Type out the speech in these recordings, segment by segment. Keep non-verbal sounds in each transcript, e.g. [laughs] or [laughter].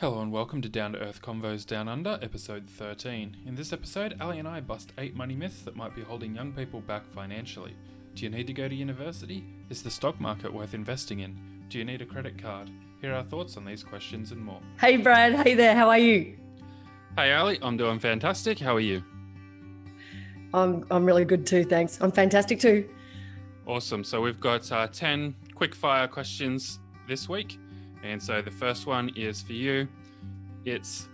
Hello and welcome to Down to Earth Convos Down Under, episode 13. In this episode, Ali and I bust 8 money myths that might be holding young people back financially. Do you need to go to university? Is the stock market worth investing in? Do you need a credit card? Here are our thoughts on these questions and more. Hey, Brad. Hey there. How are you? Hey, Ali. I'm doing fantastic. How are you? I'm, I'm really good too. Thanks. I'm fantastic too. Awesome. So we've got uh, 10 quick fire questions this week. And so the first one is for you. It's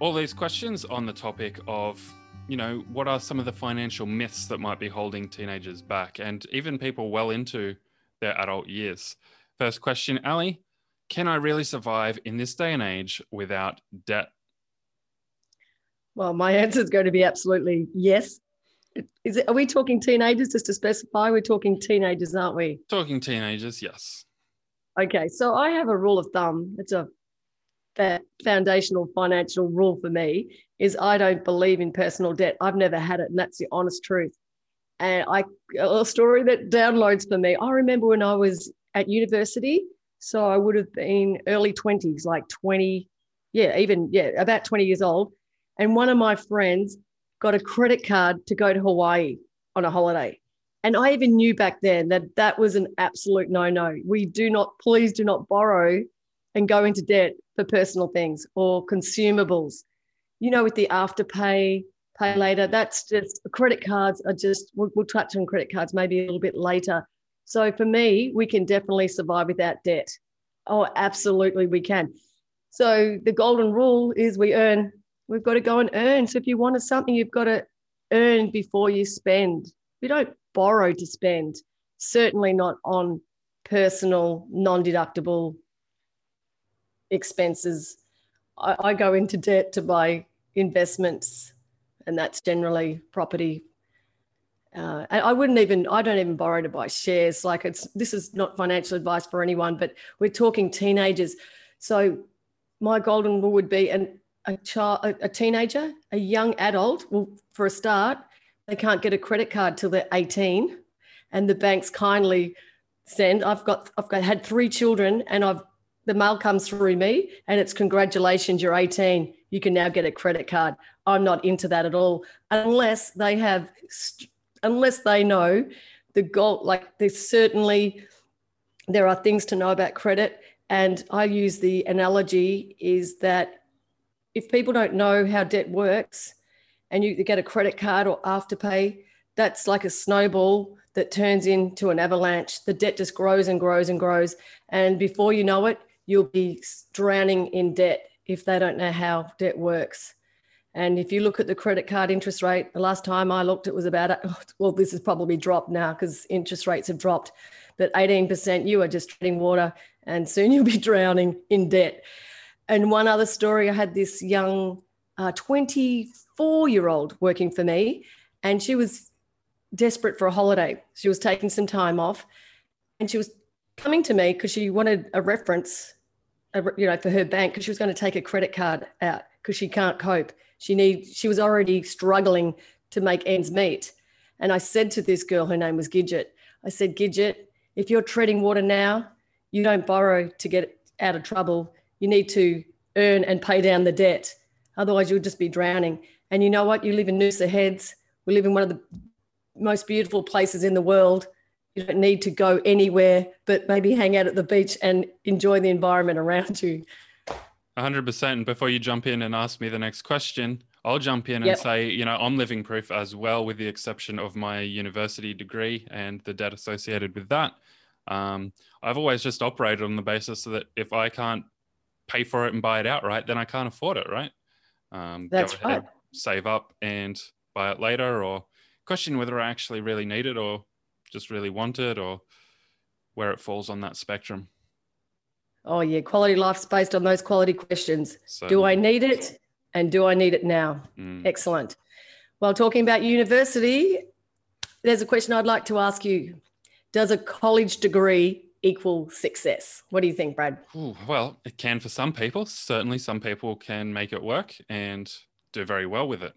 all these questions on the topic of, you know, what are some of the financial myths that might be holding teenagers back and even people well into their adult years. First question, Ali, can I really survive in this day and age without debt? Well, my [laughs] answer is going to be absolutely yes. Is it, are we talking teenagers just to specify? We're talking teenagers, aren't we? Talking teenagers, yes. Okay, so I have a rule of thumb. It's a foundational financial rule for me is I don't believe in personal debt. I've never had it, and that's the honest truth. And I a story that downloads for me. I remember when I was at university, so I would have been early twenties, like twenty, yeah, even yeah, about twenty years old. And one of my friends got a credit card to go to Hawaii on a holiday. And I even knew back then that that was an absolute no no. We do not, please do not borrow and go into debt for personal things or consumables. You know, with the afterpay, pay later, that's just credit cards are just, we'll, we'll touch on credit cards maybe a little bit later. So for me, we can definitely survive without debt. Oh, absolutely, we can. So the golden rule is we earn, we've got to go and earn. So if you wanted something, you've got to earn before you spend. We don't borrow to spend, certainly not on personal, non deductible expenses. I, I, go into debt to buy investments, and that's generally property. Uh, I wouldn't even, I don't even borrow to buy shares. Like it's, this is not financial advice for anyone, but we're talking teenagers. So my golden rule would be an, a child, a teenager, a young adult. Well, for a start, they can't get a credit card till they're 18 and the banks kindly send i've got i've got had three children and i've the mail comes through me and it's congratulations you're 18 you can now get a credit card. I'm not into that at all unless they have unless they know the goal like there's certainly there are things to know about credit and i use the analogy is that if people don't know how debt works and you get a credit card or afterpay, that's like a snowball that turns into an avalanche. The debt just grows and grows and grows. And before you know it, you'll be drowning in debt if they don't know how debt works. And if you look at the credit card interest rate, the last time I looked, it was about, well, this has probably dropped now because interest rates have dropped, but 18%, you are just treading water and soon you'll be [laughs] drowning in debt. And one other story I had this young uh, 24 year old working for me, and she was desperate for a holiday. She was taking some time off, and she was coming to me because she wanted a reference, you know, for her bank because she was going to take a credit card out because she can't cope. She need she was already struggling to make ends meet. And I said to this girl, her name was Gidget. I said, Gidget, if you're treading water now, you don't borrow to get out of trouble. You need to earn and pay down the debt. Otherwise, you'll just be drowning. And you know what? You live in Noosa Heads. We live in one of the most beautiful places in the world. You don't need to go anywhere, but maybe hang out at the beach and enjoy the environment around you. 100%. And before you jump in and ask me the next question, I'll jump in yep. and say, you know, I'm living proof as well, with the exception of my university degree and the debt associated with that. Um, I've always just operated on the basis that if I can't pay for it and buy it outright, then I can't afford it, right? Um, That's right. Save up and buy it later, or question whether I actually really need it or just really want it, or where it falls on that spectrum. Oh yeah, quality life's based on those quality questions. So, do I need it, and do I need it now? Mm. Excellent. While talking about university, there's a question I'd like to ask you. Does a college degree equal success. What do you think, Brad? Ooh, well, it can for some people. Certainly, some people can make it work and do very well with it.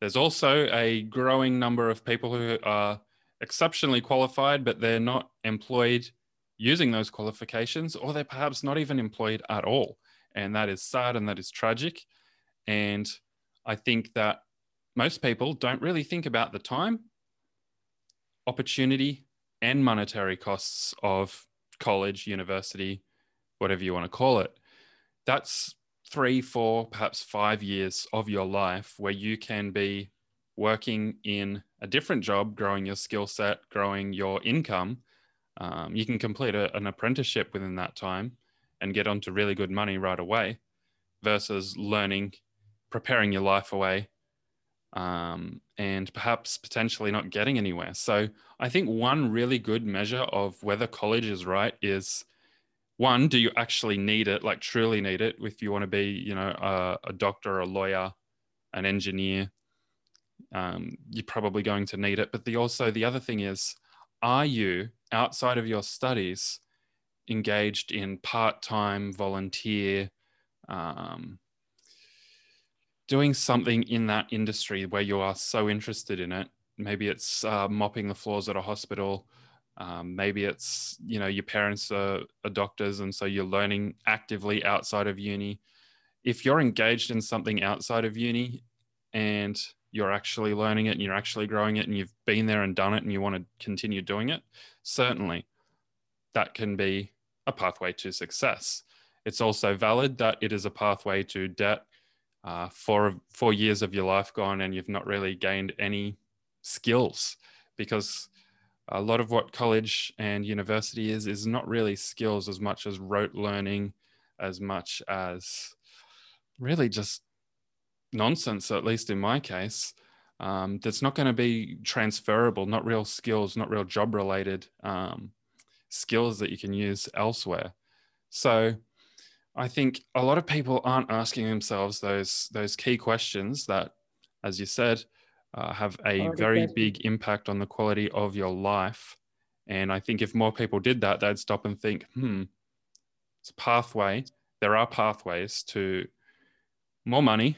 There's also a growing number of people who are exceptionally qualified, but they're not employed using those qualifications, or they're perhaps not even employed at all. And that is sad and that is tragic. And I think that most people don't really think about the time, opportunity, and monetary costs of college, university, whatever you want to call it. That's three, four, perhaps five years of your life where you can be working in a different job, growing your skill set, growing your income. Um, you can complete a, an apprenticeship within that time and get onto really good money right away versus learning, preparing your life away, um, and perhaps potentially not getting anywhere. So I think one really good measure of whether college is right is one, do you actually need it, like truly need it? If you want to be, you know, a, a doctor, a lawyer, an engineer, um, you're probably going to need it. But the also the other thing is, are you outside of your studies engaged in part-time volunteer, um, doing something in that industry where you are so interested in it? Maybe it's uh, mopping the floors at a hospital um, maybe it's you know your parents are, are doctors, and so you're learning actively outside of uni. If you're engaged in something outside of uni, and you're actually learning it and you're actually growing it and you've been there and done it and you want to continue doing it, certainly that can be a pathway to success. It's also valid that it is a pathway to debt. Uh, for four years of your life gone and you've not really gained any skills because a lot of what college and university is is not really skills as much as rote learning as much as really just nonsense at least in my case um, that's not going to be transferable not real skills not real job related um, skills that you can use elsewhere. So i think a lot of people aren't asking themselves those those key questions that as you said uh, have a very big impact on the quality of your life. And I think if more people did that, they'd stop and think, hmm, it's a pathway. There are pathways to more money,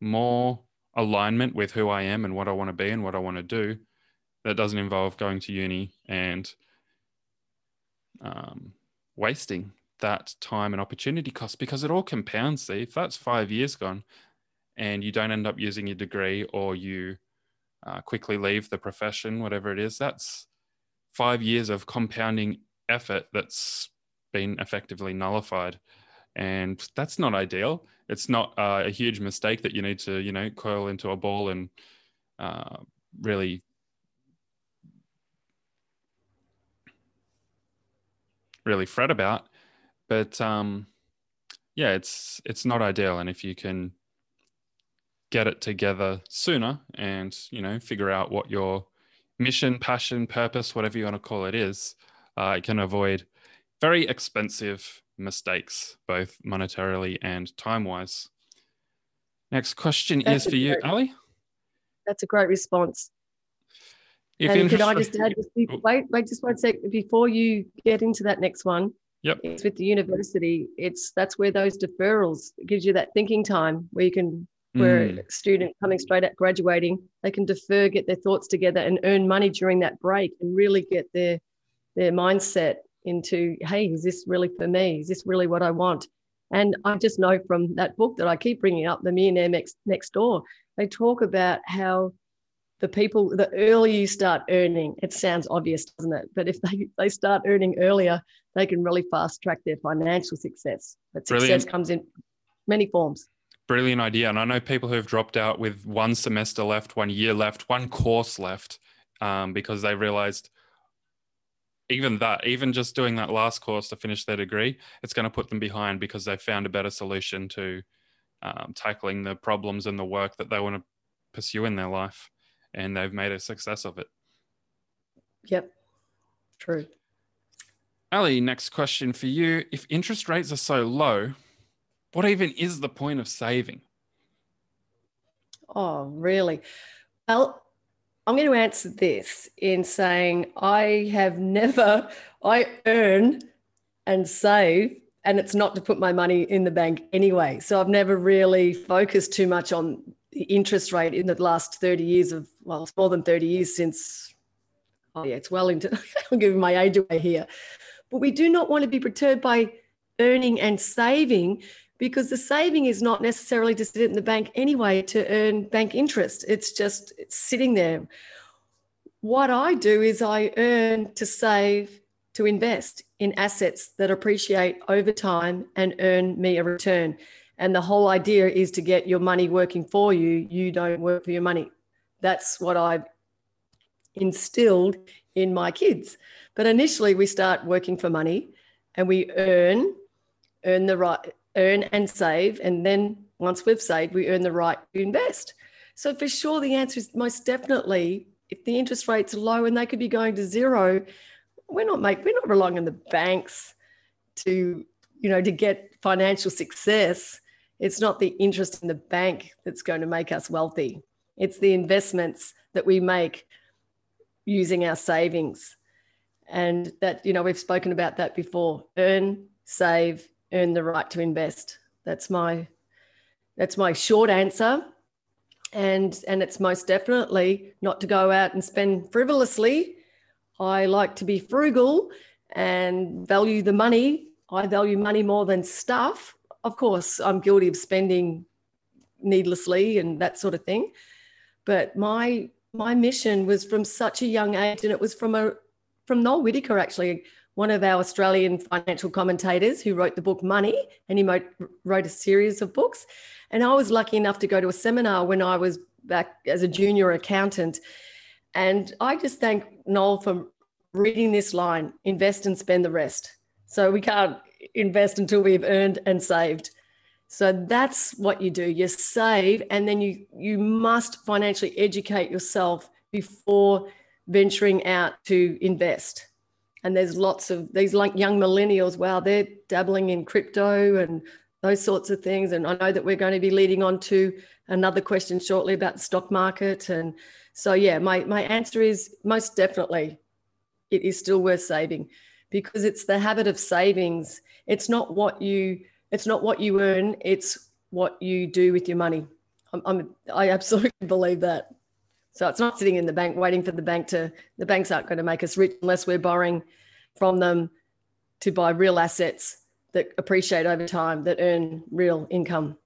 more alignment with who I am and what I want to be and what I want to do. That doesn't involve going to uni and um, wasting that time and opportunity cost because it all compounds. See, if that's five years gone, and you don't end up using your degree or you uh, quickly leave the profession, whatever it is, that's five years of compounding effort that's been effectively nullified. And that's not ideal. It's not uh, a huge mistake that you need to, you know, coil into a ball and uh, really really fret about. But um, yeah, it's it's not ideal. And if you can get it together sooner and you know figure out what your mission passion purpose whatever you want to call it is uh, it can avoid very expensive mistakes both monetarily and time wise next question that's is for you ali that's a great response if and could I just add, just, oh. wait, wait just one sec before you get into that next one. Yep. It's with the university. It's that's where those deferrals gives you that thinking time where you can where mm. a student coming straight out graduating, they can defer, get their thoughts together, and earn money during that break, and really get their their mindset into, hey, is this really for me? Is this really what I want? And I just know from that book that I keep bringing up, The Millionaire Next, Next Door, they talk about how the people, the earlier you start earning, it sounds obvious, doesn't it? But if they, they start earning earlier, they can really fast track their financial success. But success Brilliant. comes in many forms brilliant idea. And I know people who have dropped out with one semester left, one year left, one course left, um, because they realized even that, even just doing that last course to finish their degree, it's going to put them behind because they found a better solution to um, tackling the problems and the work that they want to pursue in their life. And they've made a success of it. Yep, true. Ali, next question for you. If interest rates are so low, what even is the point of saving? Oh, really? Well, I'm going to answer this in saying I have never, [laughs] I earn and save, and it's not to put my money in the bank anyway. So I've never really focused too much on the interest rate in the last 30 years of, well, it's more than 30 years since, oh, yeah, it's well into, [laughs] I'm giving my age away here. But we do not want to be perturbed by earning and saving because the saving is not necessarily to sit in the bank anyway to earn bank interest. It's just it's sitting there. What I do is I earn to save to invest in assets that appreciate over time and earn me a return. And the whole idea is to get your money working for you. You don't work for your money. That's what I've instilled in my kids. But initially, we start working for money and we earn, earn the right, earn and save. And then once we've saved, we earn the right to invest. So for sure, the answer is most definitely if the interest rates are low and they could be going to zero, we're not make we're not relying on the banks to you know to get financial success. It's not the interest in the bank that's going to make us wealthy. It's the investments that we make using our savings. And that, you know, we've spoken about that before. Earn, save, earn the right to invest. That's my that's my short answer. And and it's most definitely not to go out and spend frivolously. I like to be frugal and value the money. I value money more than stuff. Of course, I'm guilty of spending needlessly and that sort of thing. But my my mission was from such a young age, and it was from a from Noel Whittaker actually, one of our Australian financial commentators who wrote the book Money, and he wrote a series of books. And I was lucky enough to go to a seminar when I was back as a junior accountant. And I just thank Noel for reading this line invest and spend the rest. So we can't invest until we've earned and saved. So that's what you do. You save, and then you you must financially educate yourself before venturing out to invest. And there's lots of these like young millennials. Wow, they're dabbling in crypto and those sorts of things. And I know that we're going to be leading on to another question shortly about the stock market. And so, yeah, my my answer is most definitely, it is still worth saving because it's the habit of savings. It's not what you it's not what you earn, it's what you do with your money. I'm, I'm, I absolutely [laughs] believe that. So it's not sitting in the bank waiting for the bank to, the banks aren't going to make us rich unless we're borrowing from them to buy real assets that appreciate over time, that earn real income.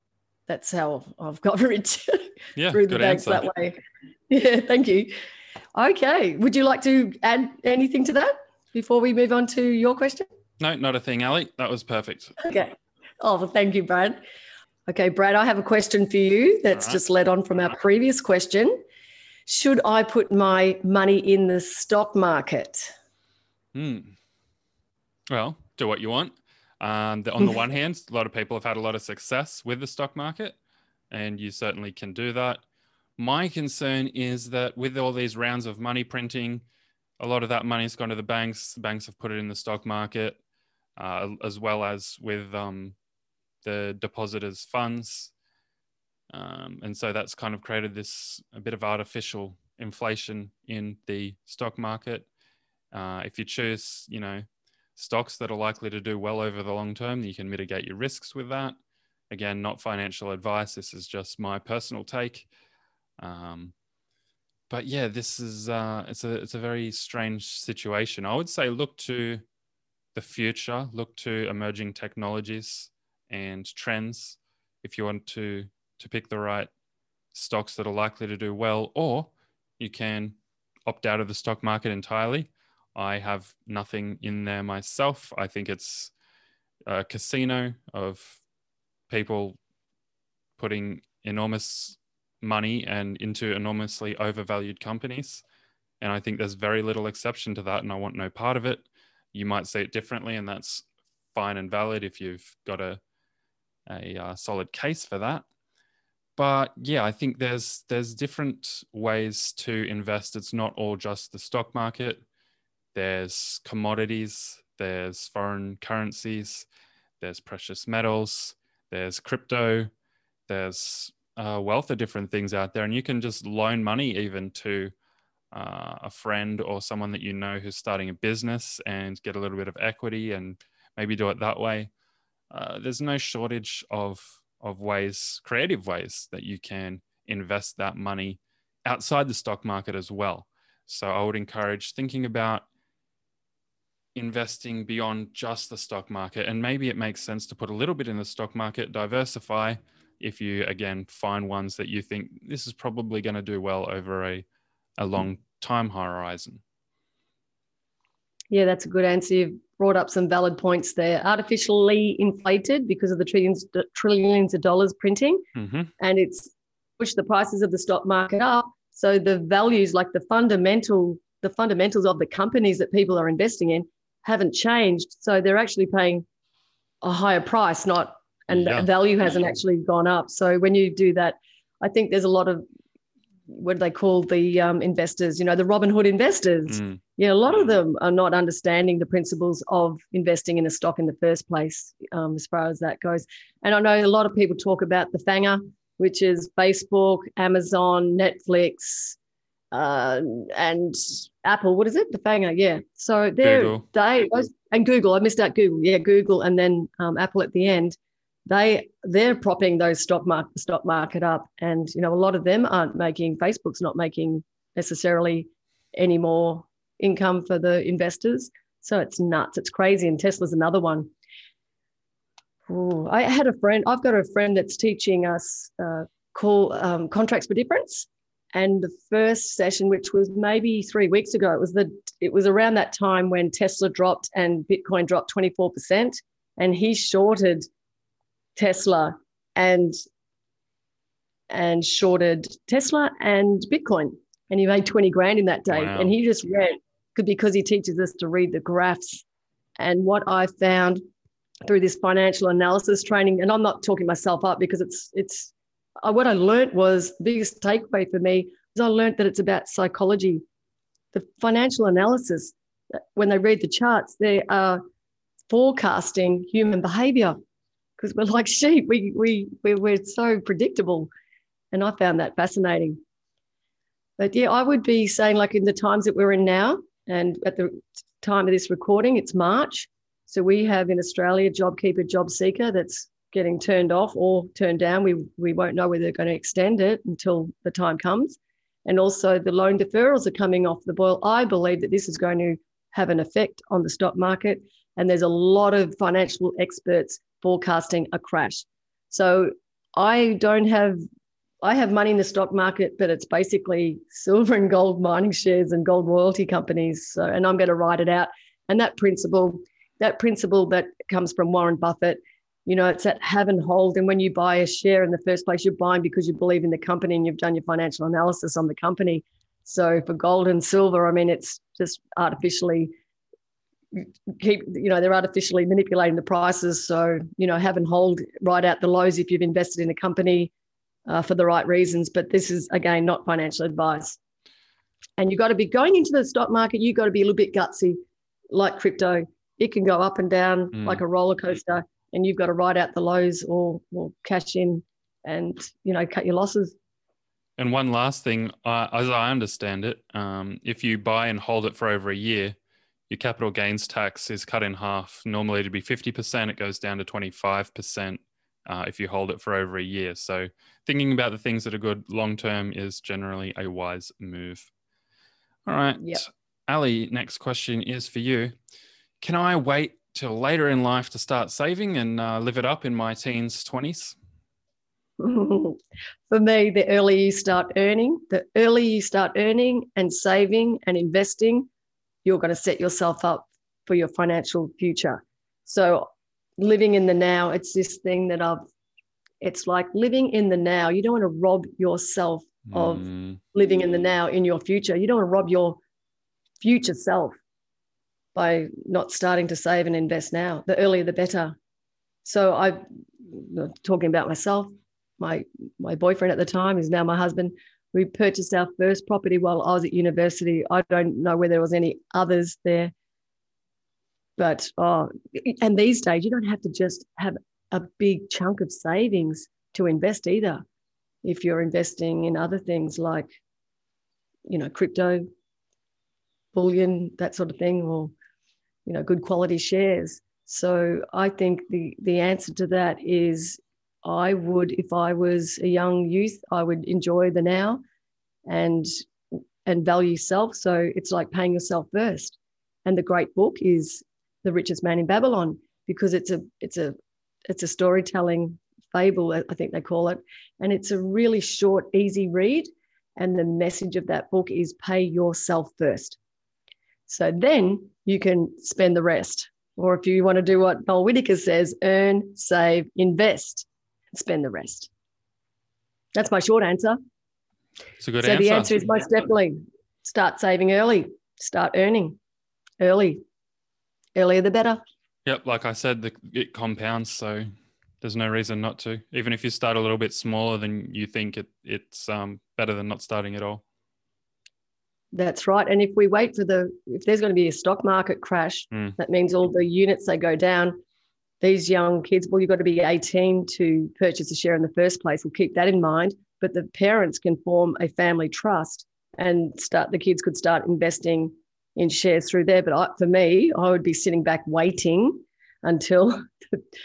That's how I've got [laughs] rich yeah, through the banks answer. that way. [laughs] Yeah, thank you. Okay. Would you like to add anything to that before we move on to your question? No, not a thing, Ali. That was perfect. Okay. Oh, well, thank you, Brad. Okay, Brad, I have a question for you that's right. just led on from our previous question. Should I put my money in the stock market? Hmm. Well, do what you want. Um, the, on the [laughs] one hand, a lot of people have had a lot of success with the stock market, and you certainly can do that. My concern is that with all these rounds of money printing, a lot of that money's gone to the banks. The banks have put it in the stock market, uh, as well as with um, the depositors' funds. Um, and so that's kind of created this a bit of artificial inflation in the stock market. Uh, if you choose, you know, stocks that are likely to do well over the long term, you can mitigate your risks with that. Again, not financial advice. This is just my personal take. Um, but yeah, this is uh, it's a it's a very strange situation. I would say look to the future, look to emerging technologies and trends if you want to to pick the right stocks that are likely to do well or you can opt out of the stock market entirely. I have nothing in there myself. I think it's a casino of people putting enormous money and into enormously overvalued companies and i think there's very little exception to that and i want no part of it. You might see it differently and that's fine and valid if you've got a a uh, solid case for that. But yeah, I think there's there's different ways to invest. It's not all just the stock market. There's commodities, there's foreign currencies, there's precious metals, there's crypto, there's a wealth of different things out there, and you can just loan money even to uh, a friend or someone that you know who's starting a business and get a little bit of equity and maybe do it that way. Uh, there's no shortage of of ways, creative ways that you can invest that money outside the stock market as well. So I would encourage thinking about investing beyond just the stock market? And maybe it makes sense to put a little bit in the stock market, diversify if you, again, find ones that you think this is probably going to do well over a, a long time horizon. Yeah, that's a good answer. You've brought up some valid points there. Artificially inflated because of the trillions trillions of dollars printing, mm-hmm. and it's pushed the prices of the stock market up. So the values, like the fundamental, the fundamentals of the companies that people are investing in, haven't changed. So they're actually paying a higher price, not and yeah. value hasn't actually gone up. So when you do that, I think there's a lot of what do they call the um, investors? You know, the Robinhood investors. Mm. Yeah, a lot of them are not understanding the principles of investing in a stock in the first place, um, as far as that goes. And I know a lot of people talk about the FANGA, which is Facebook, Amazon, Netflix, uh, and Apple. What is it? The FANGA, yeah. So they're they and Google. I missed out Google. Yeah, Google, and then um, Apple at the end they they're propping those stock market stock market up, and you know a lot of them aren't making. Facebook's not making necessarily any more income for the investors, so it's nuts. It's crazy, and Tesla's another one. Ooh, I had a friend. I've got a friend that's teaching us uh, call um, contracts for difference. And the first session, which was maybe three weeks ago, it was the it was around that time when Tesla dropped and Bitcoin dropped twenty four percent, and he shorted Tesla and and shorted Tesla and Bitcoin. And he made 20 grand in that day. Wow. And he just read because he teaches us to read the graphs. And what I found through this financial analysis training, and I'm not talking myself up because it's it's uh, what I learned was the biggest takeaway for me is I learned that it's about psychology. The financial analysis, when they read the charts, they are forecasting human behavior because we're like sheep. We, we, we, we're so predictable. And I found that fascinating. But yeah, I would be saying, like in the times that we're in now, and at the time of this recording, it's March. So we have in Australia JobKeeper, JobSeeker that's getting turned off or turned down. We, we won't know whether they're going to extend it until the time comes. And also the loan deferrals are coming off the boil. I believe that this is going to have an effect on the stock market. And there's a lot of financial experts forecasting a crash. So I don't have I have money in the stock market, but it's basically silver and gold mining shares and gold royalty companies. So and I'm going to write it out. And that principle, that principle that comes from Warren Buffett, you know, it's that have and hold. And when you buy a share in the first place, you're buying because you believe in the company and you've done your financial analysis on the company. So for gold and silver, I mean, it's just artificially keep you know they're artificially manipulating the prices. So you know have and hold right out the lows if you've invested in a company uh, for the right reasons. But this is again not financial advice. And you've got to be going into the stock market you've got to be a little bit gutsy like crypto. It can go up and down mm. like a roller coaster and you've got to ride out the lows or, or cash in and you know cut your losses. And one last thing uh, as i understand it um, if you buy and hold it for over a year your capital gains tax is cut in half. Normally, to be 50%, it goes down to 25% uh, if you hold it for over a year. So, thinking about the things that are good long term is generally a wise move. All right. Yep. Ali, next question is for you. Can I wait till later in life to start saving and uh, live it up in my teens, 20s? [laughs] for me, the earlier you start earning, the earlier you start earning and saving and investing, you're going to set yourself up for your financial future. So living in the now, it's this thing that I've, it's like living in the now. You don't want to rob yourself of mm. living in the now in your future. You don't want to rob your future self by not starting to save and invest now. The earlier, the better. So I, talking about myself, my my boyfriend at the time is now my husband we purchased our first property while I was at university. I don't know whether there was any others there. But oh, and these days you don't have to just have a big chunk of savings to invest either. If you're investing in other things like, you know, crypto, bullion, that sort of thing, or you know, good quality shares. So I think the the answer to that is I would, if I was a young youth, I would enjoy the now and and value self. So it's like paying yourself first. and the great book is The Richest Man in Babylon because it's a it's a it's a storytelling fable, I think they call it, and it's a really short, easy read. And the message of that book is pay yourself first. So then you can spend the rest. Or if you want to do what Noel Whittaker says, earn, save, invest, spend the rest. That's my short answer. It's a good so answer. the answer is most definitely start saving early, start earning early. Earlier the better. Yep, like I said, the, it compounds, so there's no reason not to. Even if you start a little bit smaller than you think, it it's um, better than not starting at all. That's right. And if we wait for the, if there's going to be a stock market crash, Mm. that means all the units they go down. These young kids, well, you've got to be 18 to purchase a share in the first place. We'll keep that in mind. But the parents can form a family trust and start, the kids could start investing in shares through there. But I, for me, I would be sitting back waiting until,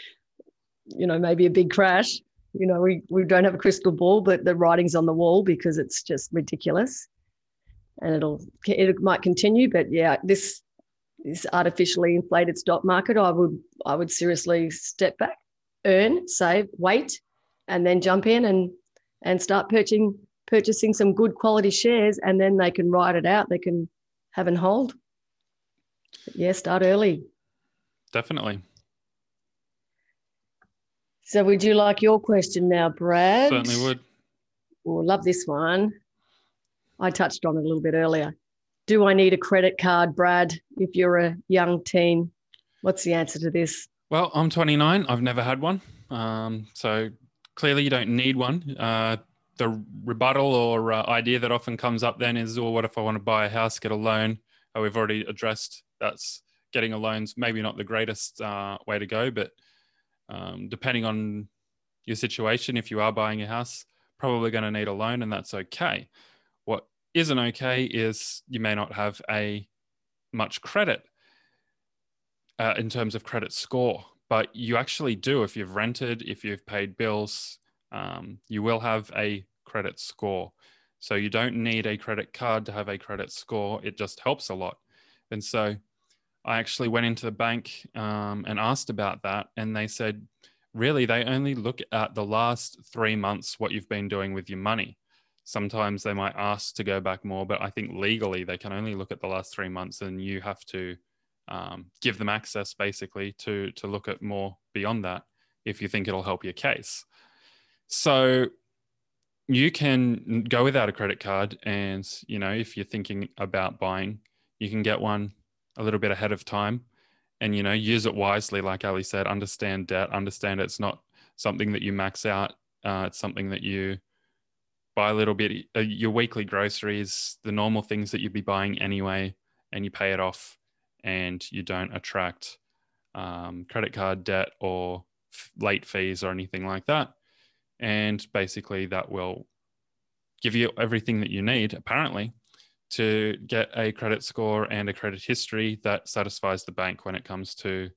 [laughs] you know, maybe a big crash. You know, we, we don't have a crystal ball, but the writing's on the wall because it's just ridiculous and it'll it might continue. But yeah, this this artificially inflated stock market, I would I would seriously step back, earn, save, wait, and then jump in and and start purchasing purchasing some good quality shares, and then they can ride it out. They can have and hold. But yeah, start early. Definitely. So would you like your question now, Brad? Certainly would. Oh, love this one. I touched on it a little bit earlier. Do I need a credit card, Brad, if you're a young teen? What's the answer to this? Well, I'm 29. I've never had one. Um, so clearly you don't need one. Uh, the rebuttal or uh, idea that often comes up then is, well, what if I want to buy a house, get a loan? Uh, we've already addressed that's getting a loan's maybe not the greatest uh, way to go, but um, depending on your situation, if you are buying a house, probably going to need a loan, and that's okay. What isn't okay is you may not have a much credit uh, in terms of credit score, but you actually do if you've rented, if you've paid bills, um, you will have a credit score. So you don't need a credit card to have a credit score. It just helps a lot. And so I actually went into the bank um, and asked about that, and they said, really, they only look at the last three months what you've been doing with your money. Sometimes they might ask to go back more, but I think legally they can only look at the last three months, and you have to um, give them access basically to to look at more beyond that if you think it'll help your case. So you can go without a credit card, and you know if you're thinking about buying, you can get one a little bit ahead of time, and you know use it wisely. Like Ali said, understand debt, understand it's not something that you max out. Uh, it's something that you buy a little bit uh, your weekly groceries, the normal things that you'd be buying anyway, and you pay it off, and you don't attract um, credit card debt or f- late fees or anything like that. And basically, that will give you everything that you need, apparently, to get a credit score and a credit history that satisfies the bank when it comes to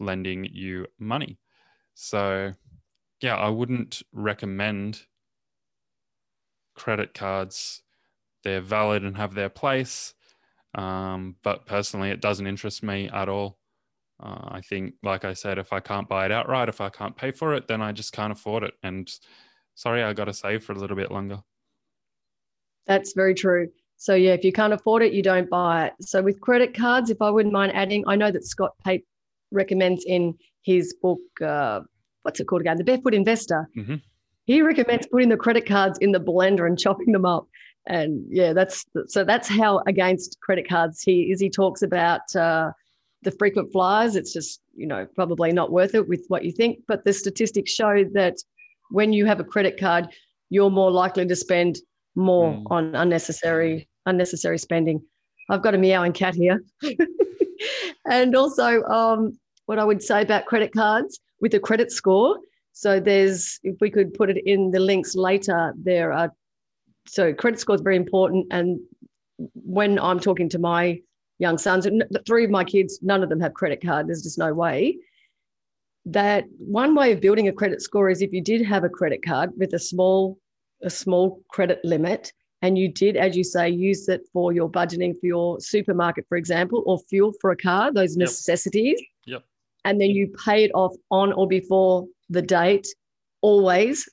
lending you money. So, yeah, I wouldn't recommend credit cards. They're valid and have their place. Um, but personally, it doesn't interest me at all. Uh, I think, like I said, if I can't buy it outright, if I can't pay for it, then I just can't afford it. And sorry, I got to save for a little bit longer. That's very true. So yeah, if you can't afford it, you don't buy it. So with credit cards, if I wouldn't mind adding, I know that Scott Pape recommends in his book, uh, what's it called again, The Barefoot Investor. Mhm. He recommends putting the credit cards in the blender and chopping them up. And yeah, that's so that's how against credit cards he is. He talks about uh, the frequent flyers. It's just you know probably not worth it with what you think. But the statistics show that when you have a credit card, you're more likely to spend more Mm. on unnecessary unnecessary spending. I've got a meowing cat here. [laughs] and also, um, what I would say about credit cards with the credit score. So there's, if we could put it in the links later, there are, so credit score is very important. And when I'm talking to my young sons, and the three of my kids, none of them have credit card. There's just no way. That one way of building a credit score is if you did have a credit card with a small, a small credit limit, and you did, as you say, use it for your budgeting for your supermarket, for example, or fuel for a car, those Yep. necessities. Yep. And then you pay it off on or before the date, always.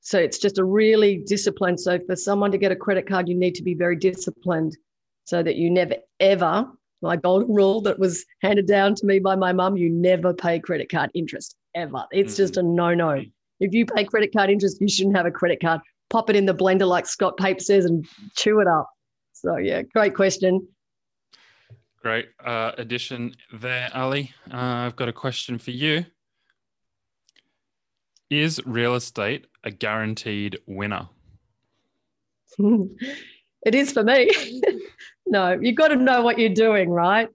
So it's just a really disciplined. So for someone to get a credit card, you need to be very disciplined so that you never, ever, my golden rule that was handed down to me by my mum, you never pay credit card interest ever. It's just a no no. If you pay credit card interest, you shouldn't have a credit card. Pop it in the blender, like Scott Pape says, and chew it up. So, yeah, great question. Great uh, addition there, Ali. Uh, I've got a question for you. Is real estate a guaranteed winner? [laughs] it is for me. [laughs] no, you've got to know what you're doing, right?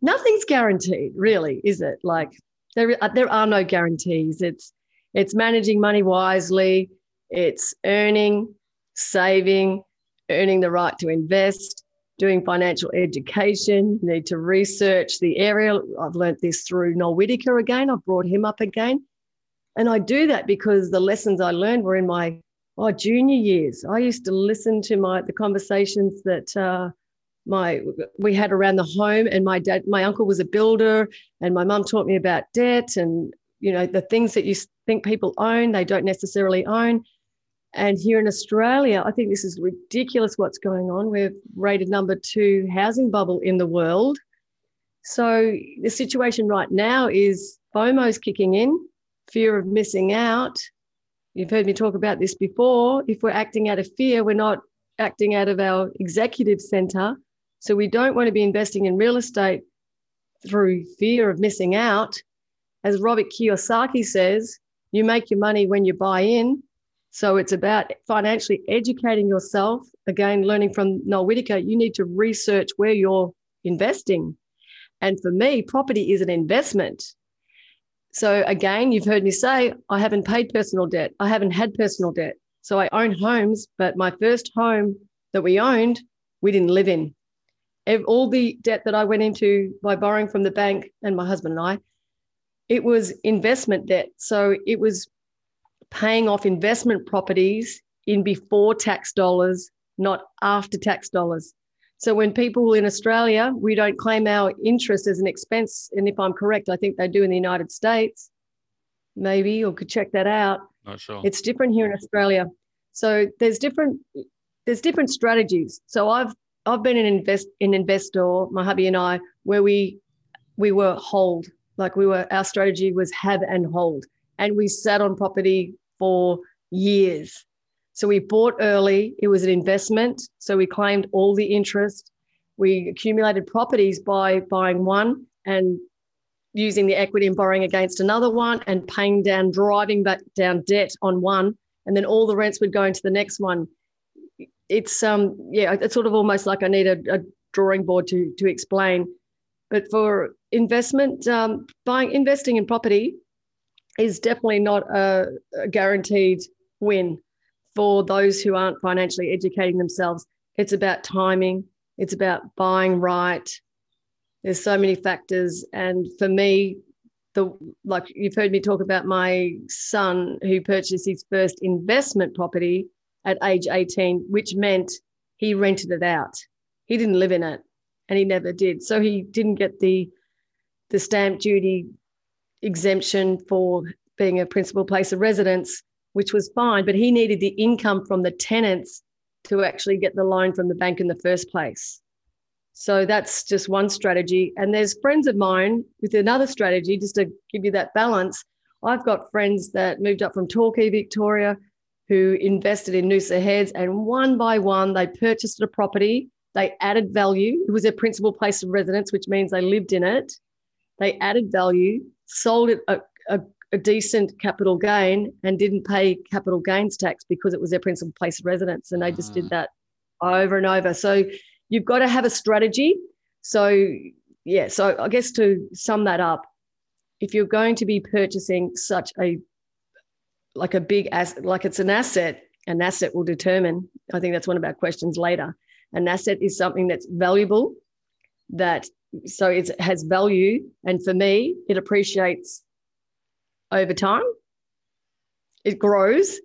Nothing's guaranteed, really, is it? Like there, uh, there are no guarantees. It's it's managing money wisely. It's earning, saving, earning the right to invest, doing financial education. Need to research the area. I've learnt this through Noel Whittaker again. I've brought him up again. And I do that because the lessons I learned were in my oh, junior years. I used to listen to my the conversations that uh, my we had around the home, and my dad, my uncle was a builder, and my mum taught me about debt and you know the things that you think people own they don't necessarily own. And here in Australia, I think this is ridiculous what's going on. We're rated number two housing bubble in the world. So the situation right now is FOMO's kicking in, fear of missing out. You've heard me talk about this before. If we're acting out of fear, we're not acting out of our executive center. So we don't want to be investing in real estate through fear of missing out. As Robert Kiyosaki says, you make your money when you buy in. So it's about financially educating yourself. Again, learning from Noel Whittaker, you need to research where you're investing. And for me, property is an investment. So again, you've heard me say, I haven't paid personal debt. I haven't had personal debt. So I own homes, but my first home that we owned, we didn't live in. All the debt that I went into by borrowing from the bank and my husband and I, it was investment debt. So it was paying off investment properties in before tax dollars, not after tax dollars. So when people in Australia, we don't claim our interest as an expense. And if I'm correct, I think they do in the United States, maybe, or could check that out. Not sure. It's different here in Australia. So there's different there's different strategies. So I've I've been an invest an investor, my hubby and I, where we we were hold, like we were our strategy was have and hold. And we sat on property for years. So we bought early. It was an investment. So we claimed all the interest. We accumulated properties by buying one and using the equity and borrowing against another one and paying down, driving back down debt on one. And then all the rents would go into the next one. It's um yeah, it's sort of almost like I need a, a drawing board to to explain. But for investment, um, buying investing in property is definitely not a, a guaranteed win for those who aren't financially educating themselves. It's about timing, it's about buying right. There's so many factors. And for me, the like you've heard me talk about my son who purchased his first investment property at age 18, which meant he rented it out. He didn't live in it and he never did. So he didn't get the the stamp duty exemption for being a principal place of residence which was fine, but he needed the income from the tenants to actually get the loan from the bank in the first place. So that's just one strategy. And there's friends of mine with another strategy, just to give you that balance. I've got friends that moved up from Torquay, Victoria, who invested in Noosa Heads, and one by one, they purchased a property. They added value. It was their principal place of residence, which means they lived in it. They added value, sold it a, a a decent capital gain and didn't pay capital gains tax because it was their principal place of residence. And they just did mm. that over and over. So you've got to have a strategy. So, yeah, so I guess to sum that up, if you're going to be purchasing such a like a big asset, like it's an asset, an asset will determine. I think that's one of our questions later. An asset is something that's valuable, that so it has value, and for me, it appreciates over time. It grows,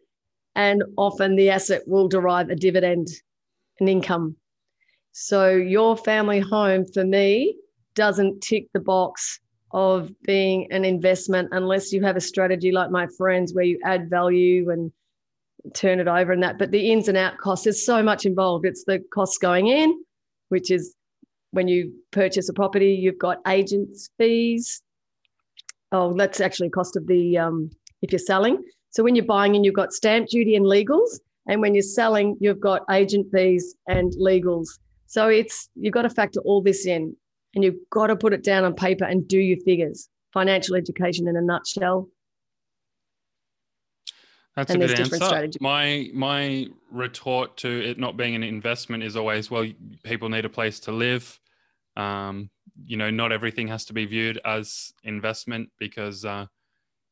and often the asset will derive a dividend an income. So your family home for me doesn't tick the box of being an investment unless you have a strategy like my friends where you add value and turn it over and that. But the ins and out costs, there's so much involved. It's the costs going in, which is when you purchase a property, you've got agents fees. Oh, that's actually cost of the um, if you're selling. So when you're buying and you've got stamp duty and legals, and when you're selling, you've got agent fees and legals. So it's you've got to factor all this in, and you've got to put it down on paper and do your figures. Financial education in a nutshell. That's and a good answer. My my retort to it not being an investment is always, well, people need a place to live. Um, you know, not everything has to be viewed as investment because uh,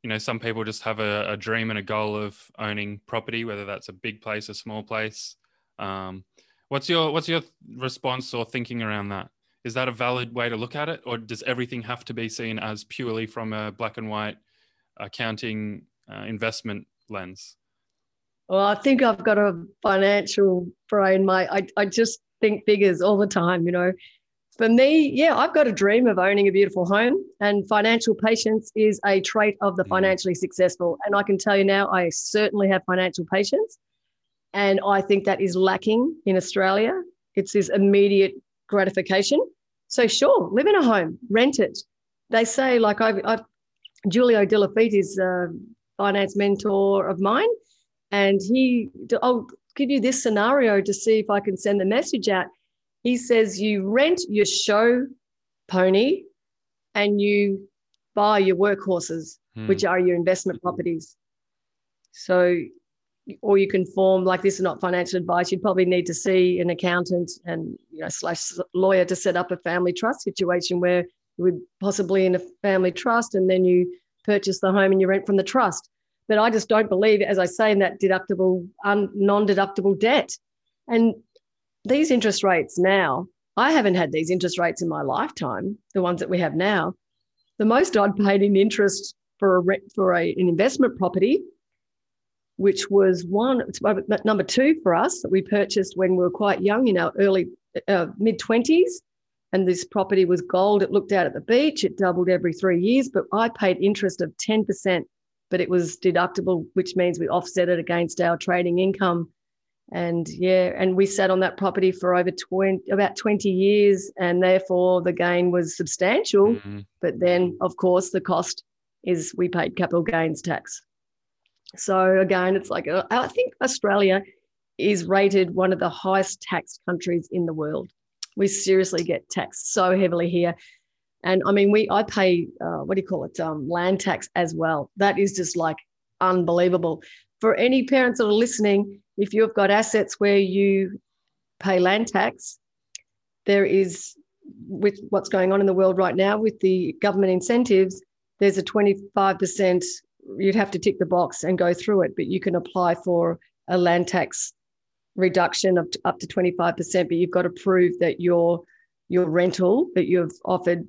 you know some people just have a, a, dream and a goal of owning property, whether that's a big place, a small place. Um, what's your what's your response or thinking around that? Is that a valid way to look at it, or does everything have to be seen as purely from a black and white accounting uh, investment lens? Well, I think I've got a financial brain. My I, I just think figures all the time. You know, for me, yeah, I've got a dream of owning a beautiful home, and financial patience is a trait of the mm. financially successful. And I can tell you now, I certainly have financial patience, and I think that is lacking in Australia. It's this immediate gratification. So, sure, live in a home, rent it. They say, like, I've, I've Giulio is a finance mentor of mine, and he, I'll give you this scenario to see if I can send the message out. He says, You rent your show pony and you buy your workhorses, hmm. which are your investment properties. So or you can form like this is not financial advice you'd probably need to see an accountant and you know slash lawyer to set up a family trust situation where you would possibly in a family trust and then you purchase the home and you rent from the trust but i just don't believe as i say in that deductible un, non-deductible debt and these interest rates now i haven't had these interest rates in my lifetime the ones that we have now. The most i'd paid in interest for a for a, an investment property which was one number two for us that we purchased when we were quite young in our early uh, mid 20s and this property was gold. It looked out at the beach. It doubled every three years but i paid interest of 10% but it was deductible which means we offset it against our trading income and yeah and we sat on that property for over 20 about 20 years and therefore the gain was substantial mm-hmm. but then of course the cost is we paid capital gains tax so again, it's like uh, I think Australia is rated one of the highest taxed countries in the world. We seriously get taxed so heavily here. And I mean, we I pay uh, what do you call it, um, land tax as well. That is just like unbelievable. For any parents that are listening, if you've got assets where you pay land tax, there is with what's going on in the world right now with the government incentives, there's a 25% you'd have to tick the box and go through it, but you can apply for a land tax reduction of up to 25%, but you've got to prove that your your rental, that you've offered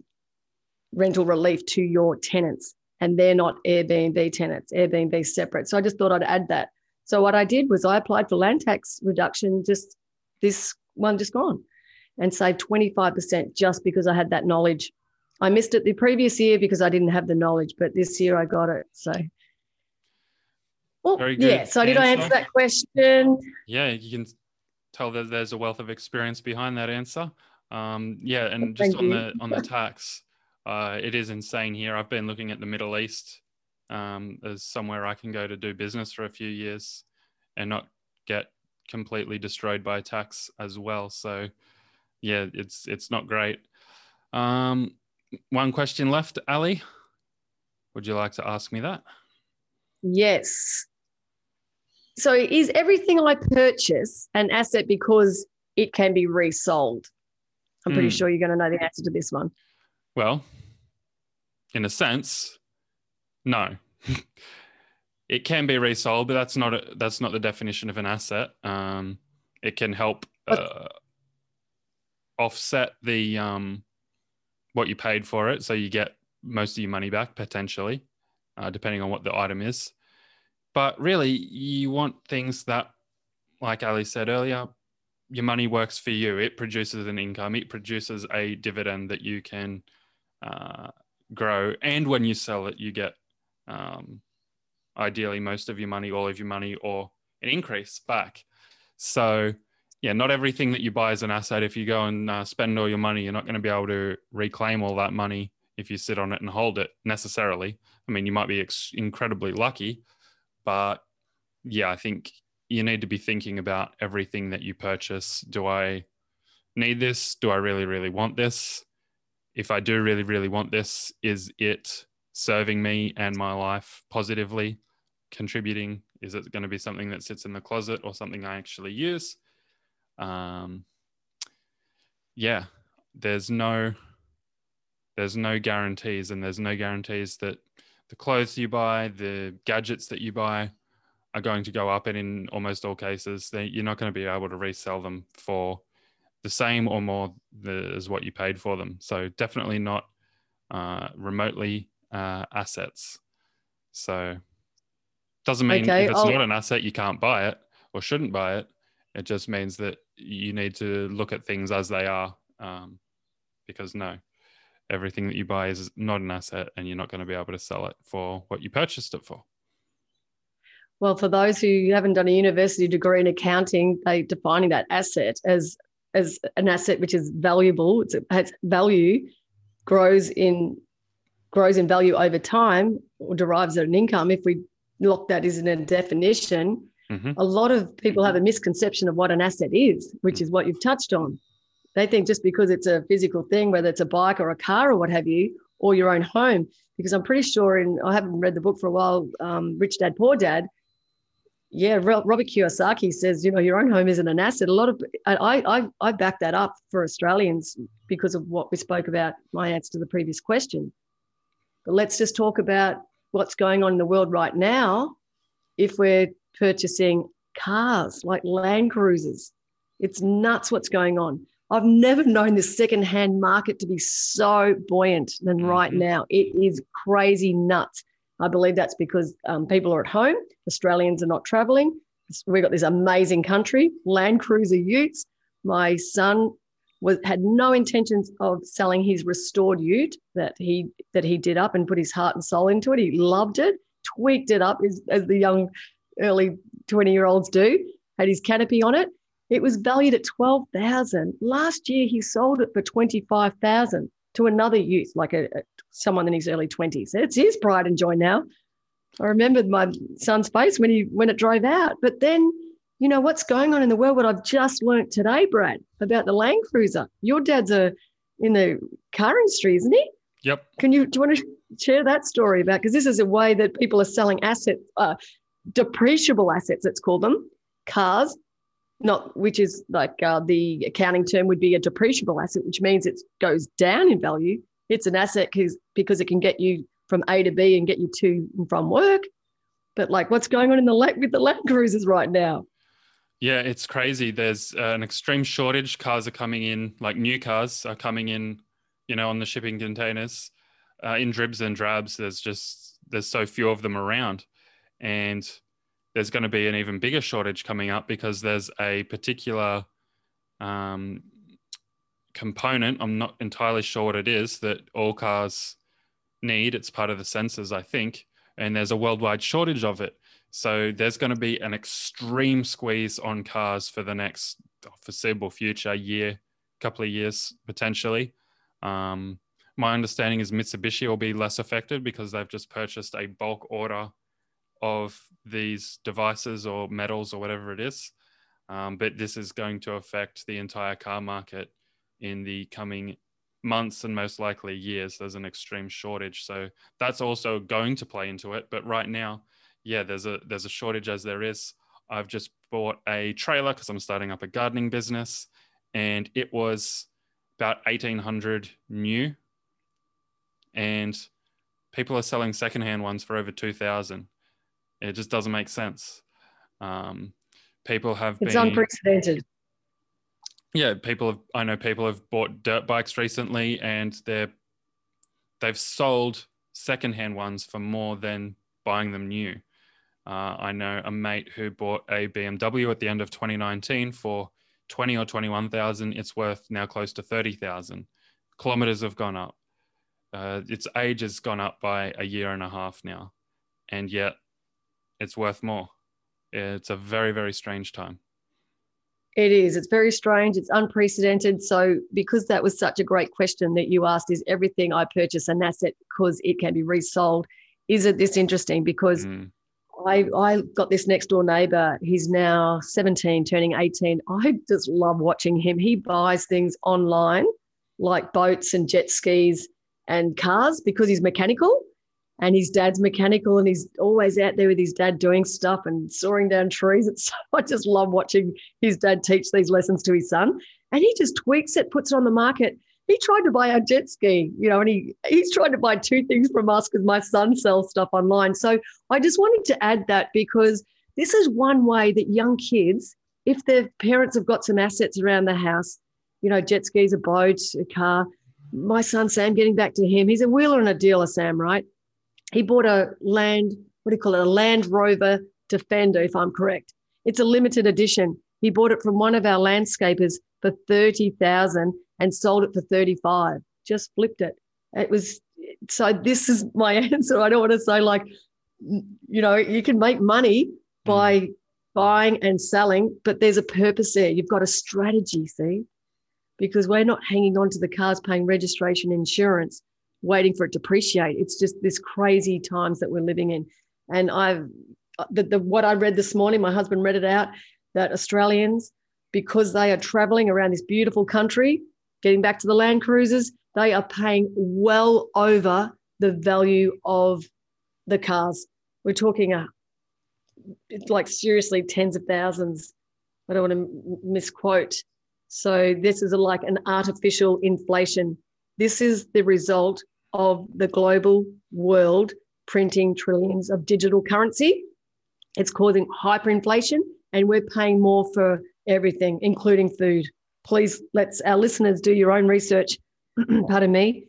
rental relief to your tenants and they're not Airbnb tenants, Airbnb separate. So I just thought I'd add that. So what I did was I applied for land tax reduction just this one just gone and saved 25% just because I had that knowledge I missed it the previous year because I didn't have the knowledge, but this year I got it. So, well, yeah. So, answer. did I answer that question? Yeah, you can tell that there's a wealth of experience behind that answer. Um, yeah, and just on the on the tax, uh, it is insane here. I've been looking at the Middle East um, as somewhere I can go to do business for a few years and not get completely destroyed by tax as well. So, yeah, it's it's not great. Um, one question left, Ali. Would you like to ask me that? Yes. So, is everything I purchase an asset because it can be resold? I'm pretty mm. sure you're going to know the answer to this one. Well, in a sense, no. [laughs] it can be resold, but that's not a, that's not the definition of an asset. Um, it can help uh, offset the um, what you paid for it. So you get most of your money back potentially, uh, depending on what the item is. But really, you want things that, like Ali said earlier, your money works for you. It produces an income. It produces a dividend that you can uh, grow. And when you sell it, you get um, ideally most of your money, all of your money, or an increase back. So, yeah, not everything that you buy is an asset. If you go and uh, spend all your money, you're not going to be able to reclaim all that money if you sit on it and hold it necessarily. I mean, you might be ex- incredibly lucky, but yeah, I think you need to be thinking about everything that you purchase. Do I need this? Do I really, really want this? If I do really, really want this, is it serving me and my life positively, contributing? Is it going to be something that sits in the closet or something I actually use? Um, yeah, there's no there's no guarantees, and there's no guarantees that the clothes you buy, the gadgets that you buy, are going to go up, and in almost all cases, they, you're not going to be able to resell them for the same or more the, as what you paid for them. So definitely not uh, remotely uh, assets. So doesn't mean okay, if it's I'll... not an asset you can't buy it or shouldn't buy it. It just means that you need to look at things as they are. Um, because no, everything that you buy is not an asset and you're not going to be able to sell it for what you purchased it for. Well, for those who haven't done a university degree in accounting, they defining that asset as as an asset which is valuable, it has value, grows in grows in value over time or derives an income. If we lock that as in a definition, mm-hmm. a lot of people have a misconception of what an asset is, which is what you've touched on. They think just because it's a physical thing, whether it's a bike or a car or what have you, or your own home, because I'm pretty sure in I haven't read the book for a while, um, Rich Dad Poor Dad, yeah, Robert Kiyosaki says, you know, your own home isn't an asset. A lot of I I I back that up for Australians because of what we spoke about. My answer to the previous question. But let's just talk about what's going on in the world right now. If we're purchasing cars like Land Cruisers, it's nuts what's going on. I've never known the second-hand market to be so buoyant than right mm-hmm. now. It is crazy nuts. I believe that's because um, people are at home. Australians are not traveling. We've got this amazing country, Land Cruiser Utes. My son was had no intentions of selling his restored ute that he that he did up and put his heart and soul into it. He loved it, tweaked it up as, as the young early 20 year olds do, had his canopy on it. It was valued at 12,000. Last year he sold it for 25,000 to another youth, like a, a someone in his early 20s. It's his pride and joy now. I remembered my son's face when he when it drove out. But then, you know, what's going on in the world? What I've just learnt today, Brad, about the Land Cruiser. Your dad's a in the car industry, isn't he? Yep. Can you do you want to share that story about? Because this is a way that people are selling assets, uh, depreciable assets. It's called them cars, not which is like uh, the accounting term would be a depreciable asset, which means it goes down in value it's an asset because it can get you from A to B and get you to and from work. But like, what's going on in the lap with the Land Cruisers right now? Yeah, it's crazy. There's uh, an extreme shortage. Cars are coming in, like new cars are coming in, you know, on the shipping containers, uh, in dribs and drabs. There's just there's so few of them around, and there's going to be an even bigger shortage coming up because there's a particular um, component, I'm not entirely sure what it is, that all cars need. It's part of the sensors, I think. And there's a worldwide shortage of it. So there's going to be an extreme squeeze on cars for the next foreseeable future, year, couple of years potentially. Um, my understanding is Mitsubishi will be less affected because they've just purchased a bulk order of these devices or metals or whatever it is. Um, but this is going to affect the entire car market in the coming months and most likely years. There's an extreme shortage so that's also going to play into it. But right now yeah there's a there's a shortage as there is. I've just bought a trailer because i'm starting up a gardening business and it was about 1800 new and people are selling secondhand ones for over 2000 it just doesn't make sense um, people have it's been, unprecedented yeah, people have. I know people have bought dirt bikes recently, and they're they've sold secondhand ones for more than buying them new. Uh, I know a mate who bought a BMW at the end of 2019 for 20 or 21,000, it's worth now close to 30,000. Kilometers have gone up. Uh, its age has gone up by a year and a half now, and yet it's worth more. It's a very, very strange time. It is. It's very strange. It's unprecedented. So, because that was such a great question that you asked, is everything I purchase an asset because it can be resold? Is it this interesting? Because mm. I, I got this next door neighbor. He's now 17, turning 18. I just love watching him. He buys things online like boats and jet skis and cars because he's mechanical and his dad's mechanical and he's always out there with his dad doing stuff and sawing down trees. It's [laughs] I just love watching his dad teach these lessons to his son. And he just tweaks it, puts it on the market. He tried to buy a jet ski, you know, and he he's trying to buy two things from us because my son sells stuff online. So I just wanted to add that because this is one way that young kids, if their parents have got some assets around the house, you know, jet skis, a boat, a car. My son Sam, getting back to him, he's a wheeler and a dealer, Sam, right? He bought a land, what do you call it, a Land Rover Defender, if I'm correct. It's a limited edition. He bought it from one of our landscapers for 30,000 and sold it for 35. Just flipped it. It was so this is my [laughs] answer. I don't want to say like you know, you can make money by mm. buying and selling, but there's a purpose there. You've got a strategy, see? Because we're not hanging on to the cars paying registration insurance waiting for it to depreciate. It's just this crazy times that we're living in. And I've the, the what I read this morning, my husband read it out that Australians, because they are traveling around this beautiful country, getting back to the land cruisers, they are paying well over the value of the cars. We're talking a like seriously tens of thousands. I don't want to misquote. So this is a, like an artificial inflation this is the result of the global world printing trillions of digital currency. It's causing hyperinflation, and we're paying more for everything, including food. Please let's our listeners do your own research, [clears throat] pardon me,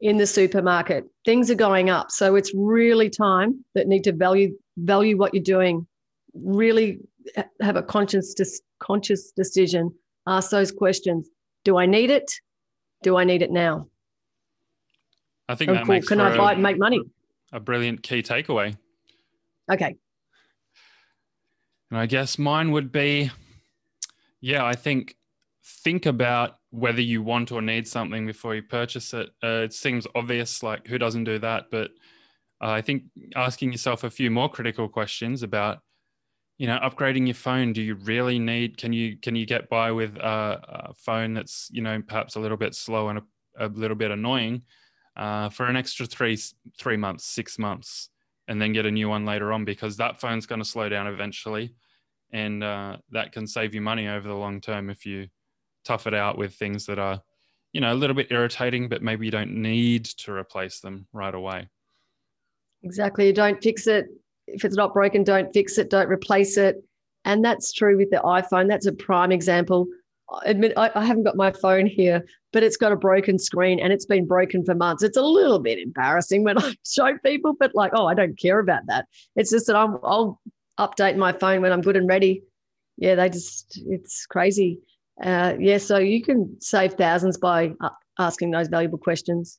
in the supermarket. Things are going up. So it's really time that need to value value what you're doing. Really have a conscious conscious decision. Ask those questions. Do I need it? Do I need it now? I think oh, that cool. makes can I buy it and make money? A brilliant key takeaway. Okay. And I guess mine would be, yeah, I think think about whether you want or need something before you purchase it. Uh, it seems obvious, like who doesn't do that? But uh, I think asking yourself a few more critical questions about, you know, upgrading your phone. Do you really need? Can you can you get by with a, a phone that's you know perhaps a little bit slow and a, a little bit annoying? uh, for an extra three three months, six months, and then get a new one later on because that phone's going to slow down eventually, and uh, that can save you money over the long term if you tough it out with things that are, you know, a little bit irritating, but maybe you don't need to replace them right away. Exactly. You don't fix it if it's not broken. Don't fix it. Don't replace it. And that's true with the iPhone. That's a prime example I admit I, I, haven't got my phone here, but it's got a broken screen and it's been broken for months. It's a little bit embarrassing when [laughs] I show people, but like, oh, I don't care about that. It's just that I'm, I'll update my phone when I'm good and ready. Yeah, they just, it's crazy. Uh, yeah, so you can save thousands by asking those valuable questions.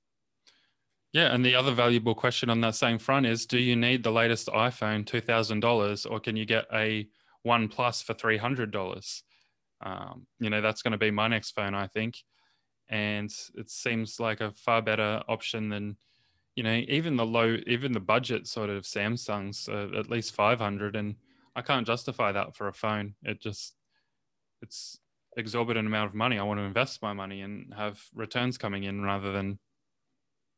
Yeah, and the other valuable question on that same front is do you need the latest iPhone, $2,000, or can you get a OnePlus for $300? Um, you know, that's going to be my next phone, I think. And it seems like a far better option than, you know, even the low, even the budget sort of Samsungs, uh, at least 500. And I can't justify that for a phone. It just, it's exorbitant amount of money. I want to invest my money and have returns coming in rather than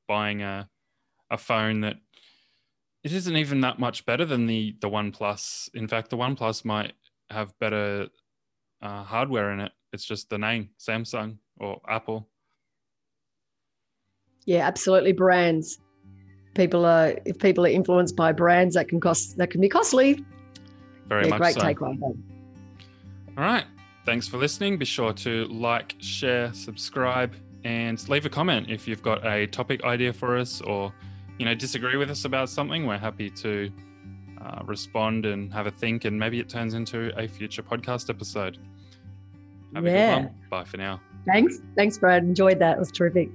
buying a, a phone that it isn't even that much better than the the OnePlus. In fact, the OnePlus might have better uh, hardware in it. It's just the name Samsung or Apple. Yeah, absolutely. Brands. People are if people are influenced by brands, that can cost that can be costly. Very yeah, much great so. takeaway. All right. Thanks for listening. Be sure to like, share, subscribe, and leave a comment if you've got a topic idea for us or you know disagree with us about something. We're happy to uh, respond and have a think, and maybe it turns into a future podcast episode. Have yeah. a good one. Bye for now. Thanks. Thanks, Brad. Enjoyed that. It was terrific.